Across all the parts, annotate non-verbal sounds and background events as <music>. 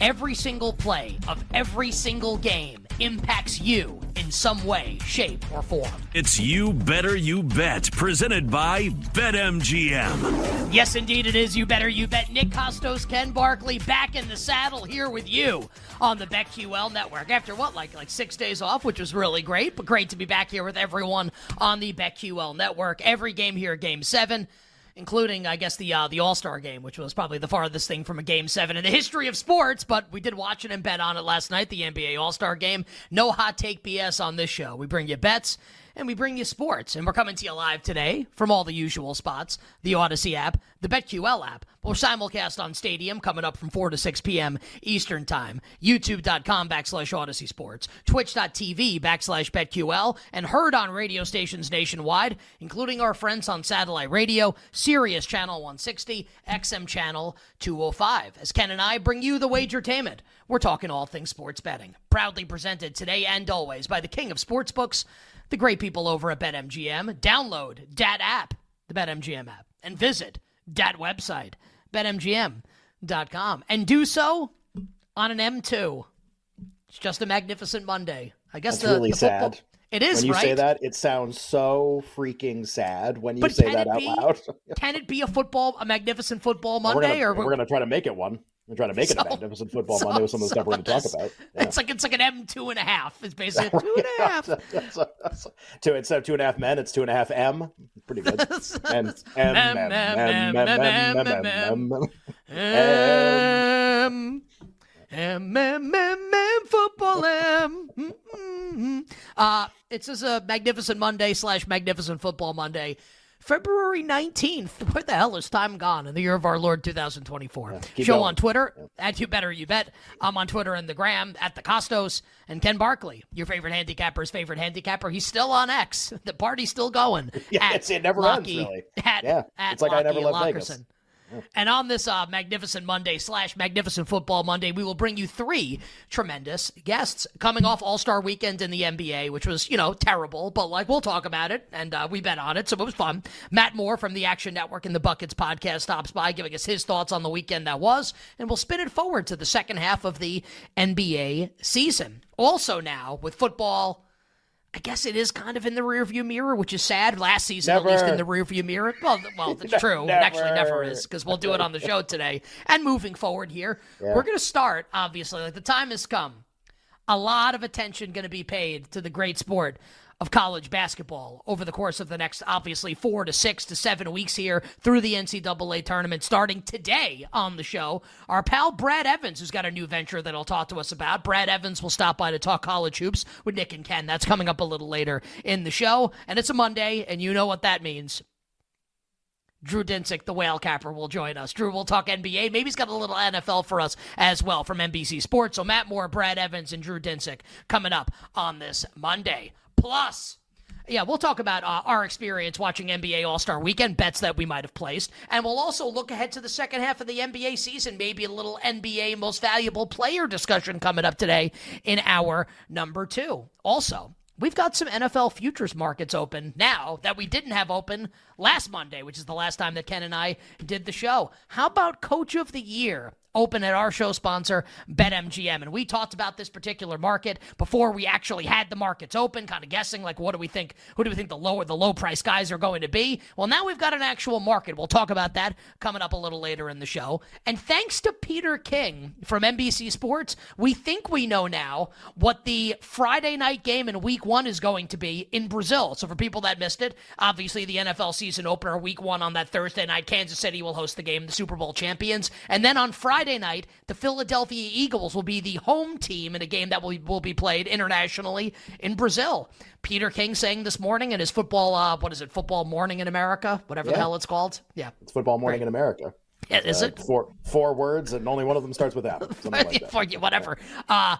Every single play of every single game impacts you in some way, shape, or form. It's You Better You Bet, presented by BetMGM. Yes, indeed, it is. You Better You Bet. Nick Kostos, Ken Barkley, back in the saddle here with you on the BetQL network. After what, like like six days off, which was really great, but great to be back here with everyone on the BetQL network. Every game here, Game Seven including I guess the uh, the All Star game, which was probably the farthest thing from a Game Seven in the history of sports. But we did watch it and bet on it last night, the NBA All Star game. No hot take BS on this show. We bring you bets and we bring you sports. And we're coming to you live today from all the usual spots the Odyssey app, the BetQL app. We're simulcast on Stadium coming up from 4 to 6 p.m. Eastern Time. YouTube.com backslash Audacy Sports. Twitch.tv backslash BetQL. And heard on radio stations nationwide, including our friends on satellite radio, Sirius Channel 160, XM Channel 205. As Ken and I bring you the wagertainment, we're talking all things sports betting. Proudly presented today and always by the king of sportsbooks, the great people over at BetMGM. Download that app, the BetMGM app, and visit that website, betmgm.com, and do so on an M2. It's just a magnificent Monday. I guess That's the, really the football- sad. It is when you right. say that, it sounds so freaking sad when you But say that out be? loud. <laughs> Can it be a football, a magnificent football we're Monday, gonna, or we're gonna try to make it one. We're trying to make it So- a magnificent football so- Monday with some of the stuff we're going to talk about. Yeah. It's like it's like an M two and a half. It's basically <laughs> a two and a half. <laughs> two instead of two and a half men, it's two and a half M. Pretty good. <laughs> And M M, M M, M M, M M, M M, M M M M M M M football M. Mm, mm, mm. Uh, it's just uh, a magnificent Monday slash magnificent football Monday. February 19th. Where the hell is time gone in the year of our Lord 2024? keep Show going. on Twitter at You Better You Bet. I'm on Twitter and the Gram at the Kostos and Ken Barkley, your favorite handicapper's favorite handicapper. He's still on X. The party's still going. <laughs> Yeah, At it's- it never ends, Lockie- really. At, Yeah, at it's like I never left Vegas. And on this uh, magnificent Monday slash magnificent football Monday, we will bring you three tremendous guests coming off All Star Weekend in the NBA, which was you know terrible, but like we'll talk about it and uh, we bet on it, so it was fun. Matt Moore from the Action Network and the Buckets podcast stops by, giving us his thoughts on the weekend that was, and we'll spin it forward to the second half of the NBA season. Also now with football. I guess it is kind of in the rearview mirror, which is sad. Last season, at least in the Never. rearview mirror. Well, well, <laughs> that's true. It actually never Never. is because we'll do it on the show today. And moving forward here, we're going to start. Obviously, like the time has come. A lot of attention going to be paid to the great sport of college basketball over the course of the next, obviously, four to six to seven weeks here through the NCAA tournament, starting today on the show. Our pal Brad Evans, who's got a new venture that he'll talk to us about. Brad Evans will stop by to talk college hoops with Nick and Ken. That's coming up a little later in the show. And it's a Monday, and you know what that means. Drew Dinsick, the whale capper, will join us. Drew will talk NBA. Maybe he's got a little NFL for us as well from NBC Sports. So Matt Moore, Brad Evans, and Drew Dinsick coming up on this Monday. Plus, yeah, we'll talk about uh, our experience watching NBA All Star Weekend, bets that we might have placed, and we'll also look ahead to the second half of the NBA season. Maybe a little NBA Most Valuable Player discussion coming up today in our number two. Also, We've got some NFL futures markets open now that we didn't have open last Monday, which is the last time that Ken and I did the show. How about Coach of the Year? Open at our show sponsor, BetMGM. And we talked about this particular market before we actually had the markets open, kind of guessing like what do we think, who do we think the lower the low price guys are going to be? Well, now we've got an actual market. We'll talk about that coming up a little later in the show. And thanks to Peter King from NBC Sports, we think we know now what the Friday night game in week one is going to be in Brazil. So for people that missed it, obviously the NFL season opener week one on that Thursday night, Kansas City will host the game, the Super Bowl champions. And then on Friday night, the Philadelphia Eagles will be the home team in a game that will, will be played internationally in Brazil. Peter King saying this morning in his football, uh, what is it, Football Morning in America, whatever the hell it's called. Yeah. It's football morning in America. Yeah, is Uh, it? four four words and only one of them starts with M. <laughs> Like that. For you, whatever. Uh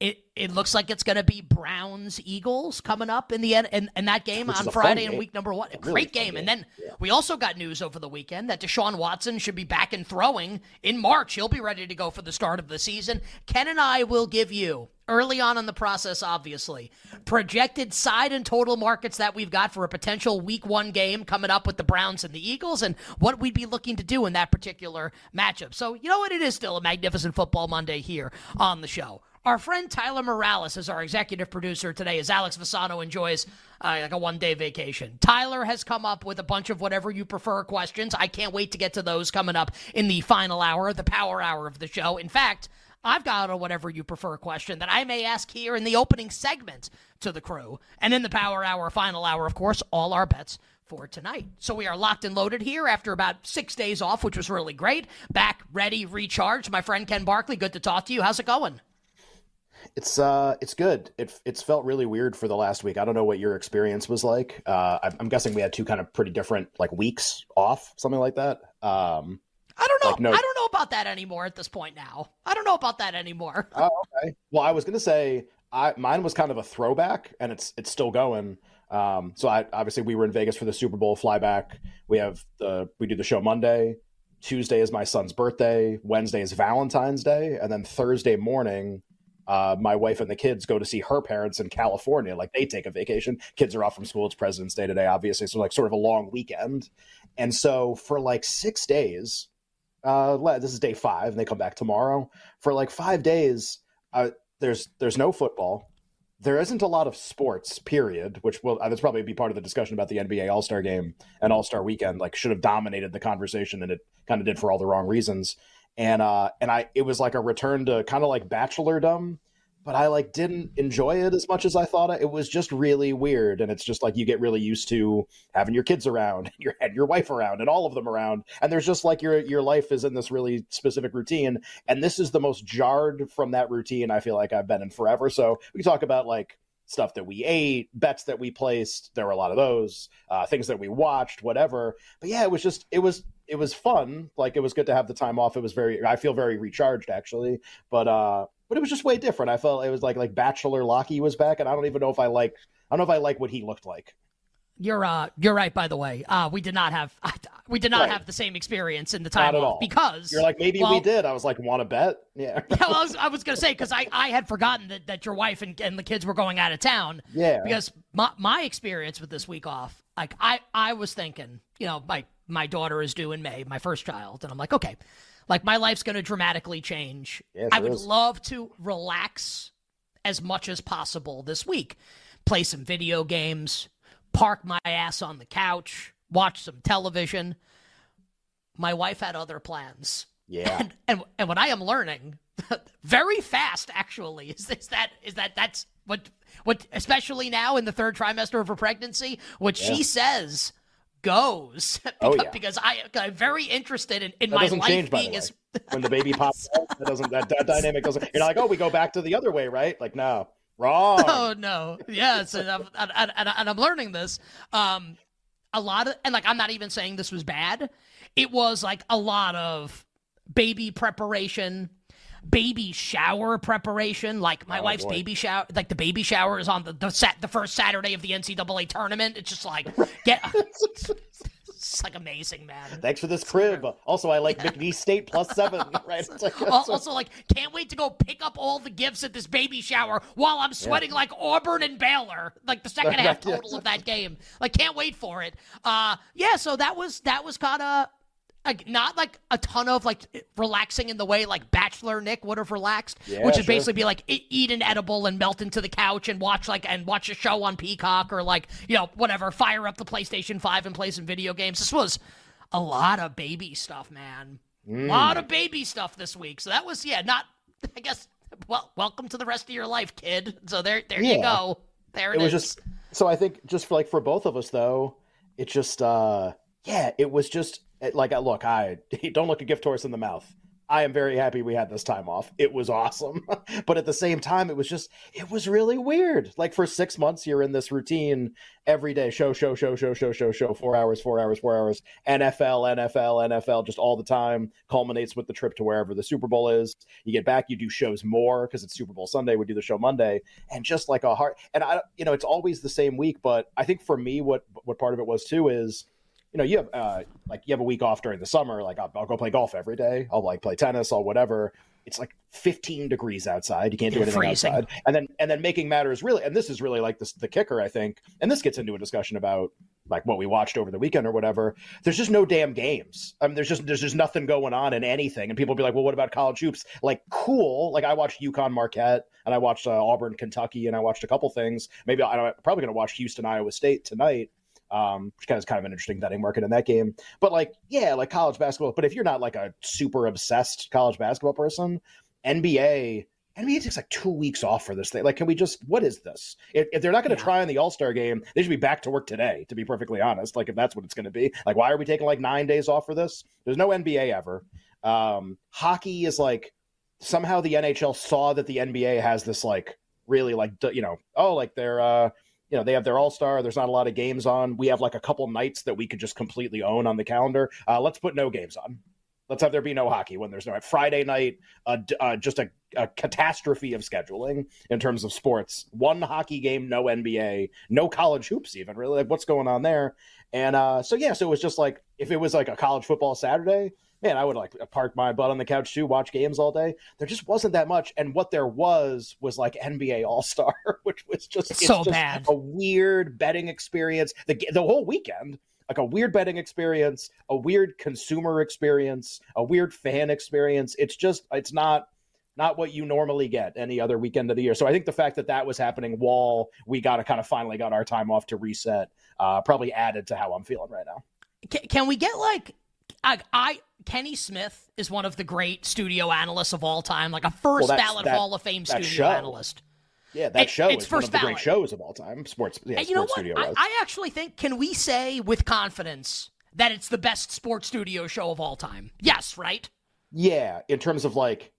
it it looks like it's going to be Browns Eagles coming up in the end in, in that game Which on Friday in week number one. A really great fun game. And game. then we also got news over the weekend that Deshaun Watson should be back and throwing in March. He'll be ready to go for the start of the season. Ken and I will give you early on in the process, obviously. Projected side and total markets that we've got for a potential week one game coming up with the Browns and the Eagles and what we'd be looking to do in that particular matchup. So, you know what? It is still a magnificent football Monday here on the show. Our friend Tyler Morales is our executive producer today as Alex Vasano enjoys uh, like a one day vacation. Tyler has come up with a bunch of whatever you prefer questions. I can't wait to get to those coming up in the final hour, the power hour of the show. In fact, I've got a whatever you prefer question that I may ask here in the opening segment to the crew. And in the power hour, final hour, of course, all our bets for tonight. So we are locked and loaded here after about six days off, which was really great. Back, ready, recharged. My friend Ken Barkley, good to talk to you. How's it going? It's uh, it's good. It it's felt really weird for the last week. I don't know what your experience was like. Uh, I'm guessing we had two kind of pretty different like weeks off, something like that. Um, I don't know. Like no... I don't know about that anymore at this point. Now, I don't know about that anymore. oh, okay. Well, I was gonna say I mine was kind of a throwback, and it's it's still going. Um, so I obviously we were in Vegas for the Super Bowl flyback. We have the we do the show Monday. Tuesday is my son's birthday. Wednesday is Valentine's Day, and then Thursday morning, uh, my wife and the kids go to see her parents in California. Like they take a vacation. Kids are off from school. It's President's Day today, obviously. So like sort of a long weekend. And so for like six days, uh, this is day five, and they come back tomorrow. For like five days, uh, there's there's no football. There isn't a lot of sports, period. Which will uh, that's probably be part of the discussion about the NBA All Star Game and All Star Weekend. Like should have dominated the conversation, and it kind of did for all the wrong reasons. And uh, and I it was like a return to kind of like bachelordom but I like didn't enjoy it as much as I thought. It was just really weird, and it's just like you get really used to having your kids around, <laughs> your and your wife around, and all of them around, and there's just like your your life is in this really specific routine, and this is the most jarred from that routine I feel like I've been in forever. So we talk about like stuff that we ate, bets that we placed. There were a lot of those uh, things that we watched, whatever. But yeah, it was just it was it was fun. Like it was good to have the time off. It was very I feel very recharged actually. But uh but it was just way different. I felt it was like like Bachelor Lockie was back, and I don't even know if I like I don't know if I like what he looked like. You're uh you're right by the way. Uh we did not have we did not right. have the same experience in the time off because you're like maybe well, we did. I was like want to bet? Yeah. <laughs> yeah well, I was, I was going to say cuz I I had forgotten that, that your wife and, and the kids were going out of town. Yeah. Because my my experience with this week off, like I I was thinking, you know, my my daughter is due in May, my first child, and I'm like, okay, like my life's going to dramatically change. Yes, I would is. love to relax as much as possible this week. Play some video games, park my ass on the couch, watch some television. My wife had other plans. Yeah. And and, and what I am learning <laughs> very fast actually is, is that is that that's what what especially now in the third trimester of her pregnancy, what yeah. she says goes because, <laughs> oh, yeah. because I, I'm very interested in, in that my doesn't life change, being as <laughs> when the baby pops out, that doesn't that, that dynamic doesn't you're like, oh, we go back to the other way, right? Like, no. Wrong. <laughs> Oh no. Yes, and I'm, and, and, and I'm learning this. Um a lot of and like I'm not even saying this was bad. It was like a lot of baby preparation, baby shower preparation. Like my oh, wife's boy. baby shower, like the baby shower is on the the set the first Saturday of the NCAA tournament. It's just like get. <laughs> it's like amazing, man. Thanks for this crib. Also, I like. McNeese State plus seven. <laughs> Right. Like, also, like, can't wait to go pick up all the gifts at this baby shower while I'm sweating yeah. like Auburn and Baylor, like the second <laughs> half total of that game. Like, can't wait for it. Uh, yeah. So that was that was kind of like not like a ton of like relaxing in the way like Bachelor Nick would have relaxed, yeah, which would sure. basically be like eat an edible and melt into the couch and watch like and watch a show on Peacock or like you know whatever, fire up the PlayStation Five and play some video games. This was a lot of baby stuff, man. Mm. A lot of baby stuff this week. So that was yeah, not <laughs> I guess. Well, welcome to the rest of your life, kid. So there, there yeah. you go. There it, it was is. just so I think just for like for both of us though, it just uh yeah, it was just like look i <laughs> don't look a gift horse in the mouth. I am very happy we had this time off. It was awesome. <laughs> But at the same time it was just it was really weird. Like for six months you're in this routine every day show show show show show show show four hours four hours four hours. Nfl nfl nfl just all the time culminates with the trip to wherever the super bowl is. You get back you do shows more because it's super bowl sunday we do the show monday. And just like a heart and i you know it's always the same week but i think for me what what part of it was too is you know, you have uh, like you have a week off during the summer. Like I'll, I'll, go play golf every day. I'll like play tennis, or whatever. it's like 15 degrees outside. You can't do anything freezing. outside. And then and then making matters really, and this is really like this, the kicker, I think. And this gets into a discussion about like what we watched over the weekend or whatever. There's just no damn games. I mean, there's just there's just nothing going on in anything. And people be like, well, what about college hoops? Like, cool. Like I watched UConn Marquette and I watched uh, Auburn Kentucky and I watched a couple things. Maybe I, I'm probably going to watch Houston Iowa State tonight. Um, which kind of is kind of an interesting betting market in that game. But like, yeah, like college basketball. But if you're not like a super obsessed college basketball person, NBA NBA takes like two weeks off for this thing. Like, can we just? What is this? If, if they're not going to Yeah. try in the All Star game, they should be back to work today. To be perfectly honest, like if that's what it's going to be, like why are we taking like nine days off for this? There's no NBA ever. Um, hockey is like somehow the NHL saw that the NBA has this like really like you know oh like they're uh you know they have their All Star. There's not a lot of games on. We have like a couple nights that we could just completely own on the calendar. Uh, let's put no games on. Let's have there be no hockey when there's no Friday night. Uh, uh, just a, a catastrophe of scheduling in terms of sports. One hockey game, no NBA, no college hoops, even really. Like what's going on there? And uh, so yeah, so it was just like if it was like a college football Saturday, man, I would like park my butt on the couch too, watch games all day. There just wasn't that much, and what there was was like NBA All Star, <laughs> which was just It's so just bad. a weird betting experience. The the whole weekend, like a weird betting experience, a weird consumer experience, a weird fan experience. It's just it's not not what you normally get any other weekend of the year. So I think the fact that that was happening while we got to kind of finally got our time off to reset, uh, probably added to how I'm feeling right now. Can, can we get like I, I Kenny Smith is one of the great studio analysts of all time, like a first Well, ballot that- Hall of Fame studio show. analyst. Yeah, that It- show it's is one first of the great ballot. shows of all time. Sports, yeah, and you know what? studio. I. I actually think can we say with confidence that it's the best sports studio show of all time? Yes, right? Yeah, in terms of like,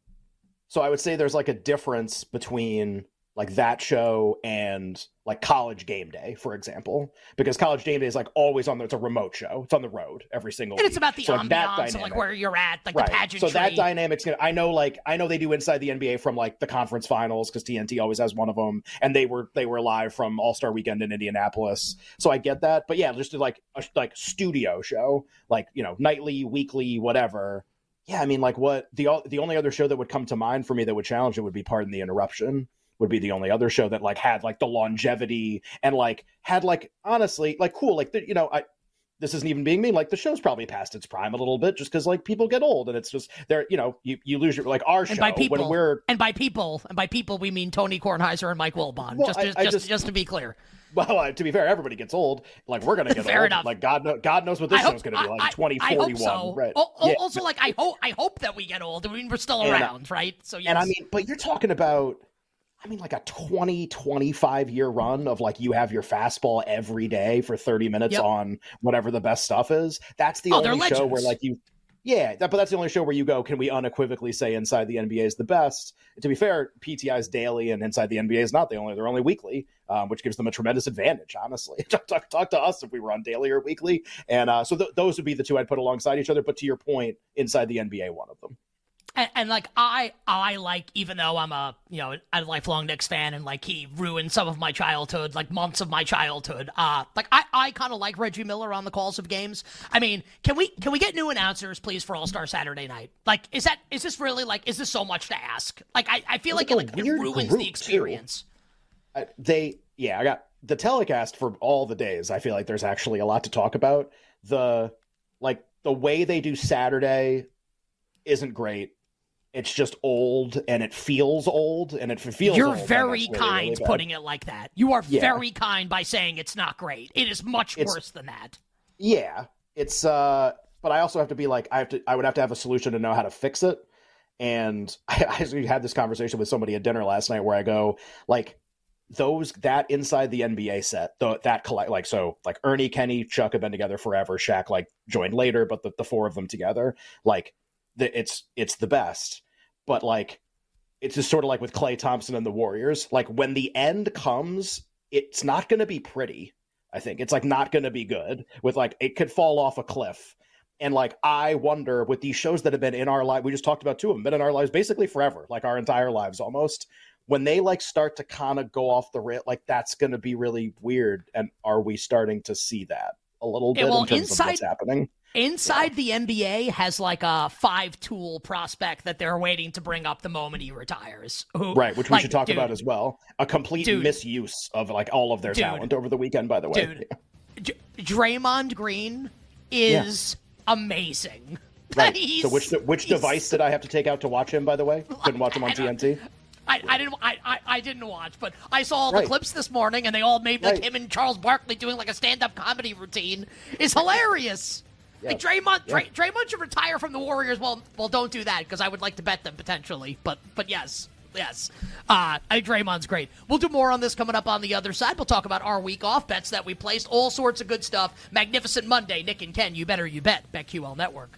so I would say there's like a difference between like that show and like college game day, for example, because college game day is like always on the, it's a remote show. It's on the road every single And it's about the So, like, that ambiance of like where you're at, like right. the pageantry. So that dynamic's gonna. I know, like, I know they do inside the NBA from like the conference finals because TNT always has one of them, and they were they were live from All Star Weekend in Indianapolis. So I get that, but yeah, just like a like studio show, like you know, nightly, weekly, whatever. Yeah, I mean, like what the the only other show that would come to mind for me that would challenge it would be Pardon the Interruption. Would be the only other show that like had like the longevity and like had like honestly like cool like the, you know I this isn't even being mean. Like the show's probably past its prime a little bit, just because like people get old, and it's just there. You know, you, you lose your like our show and by people, when we're and by people, and by people, we mean Tony Kornheiser and Mike Wilbon. Well, just, I- just, I just, just- just to be clear. well. Uh, to be fair, everybody gets old. Like we're gonna get <laughs> Fair old. enough. Like God, know, God knows what this hope, show's gonna be like. I- Twenty forty one, so. right? Al- Yeah. Also, like I hope, I hope that we get old. I mean, we're still And I- around, right? So yes. And I mean, but you're talking about, I mean, like a 20, 25 year run of like you have your fastball every day for 30 minutes Yep. on whatever the best stuff is. That's the Oh, only show where like you, yeah, that, but that's the only show where you go, can we unequivocally say Inside the NBA is the best? To be fair, PTI is daily and Inside the NBA is not the only, they're only weekly, um, which gives them a tremendous advantage, honestly. <laughs> talk, talk, talk to us if we were on daily or weekly. And uh, so th- those would be the two I'd put alongside each other. But to your point, Inside the NBA, one of them. And, and like I, I like even though I'm a you know a lifelong Knicks fan, and like he ruined some of my childhood, like months of my childhood. Uh, like I, I kind of like Reggie Miller on the calls of games. I mean, can we can we get new announcers, please, for All Star Saturday Night? Like, is that is this really like is this so much to ask? Like, I, I feel like, It's it, like like it weird ruins the experience. Uh, they yeah i got the telecast for all the days i feel like there's actually a lot to talk about the like the way they do saturday isn't great it's just old and it feels old and it feels You're old, very really, kind really putting it like that. You are Yeah. very kind by saying it's not great. It is much It's- worse than that. yeah it's uh but i also have to be like i have to i would have to have a solution to know how to fix it and <laughs> i, I had this conversation with somebody at dinner last night where i go like those that inside the nba set the, that collect like so like ernie kenny chuck have been together forever Shaq like joined later but the, the four of them together like the, it's it's the best but like it's just sort of like with Klay Thompson and the warriors like when the end comes it's not going to be pretty I think it's like not going to be good with like it could fall off a cliff. And like I wonder with these shows that have been in our life, we just talked about two of them, been in our lives basically forever, like our entire lives almost. When they like start to kind of go off the rail, like that's going to be really weird. And are we starting to see that a little Yeah, bit well, in terms inside- of what's happening? Inside yeah. the NBA has like a five tool prospect that they're waiting to bring up the moment he retires. Who, right, which we like, should talk dude, about as well. A complete dude, misuse of like all of their dude, talent over the weekend, by the way. Dude, <laughs> Draymond Green is yeah. amazing. <laughs> Right. so which which device did I have to take out to watch him? By the way, <laughs> couldn't watch him on TNT. I, I didn't I, I, I, didn't watch, but I saw all the right. clips this morning, and they all made like right. him and Charles Barkley doing like a stand up comedy routine. Is hilarious. Yeah. Like Draymond, yeah. Draymond should retire from the Warriors. Well, well, don't do that because I would like to bet them potentially. But, but yes, yes. Uh, I think Draymond's great. We'll do more on this coming up on the other side. We'll talk about our week off bets that we placed, all sorts of good stuff. Magnificent Monday, Nick and Ken. You better, you bet. BetQL Network.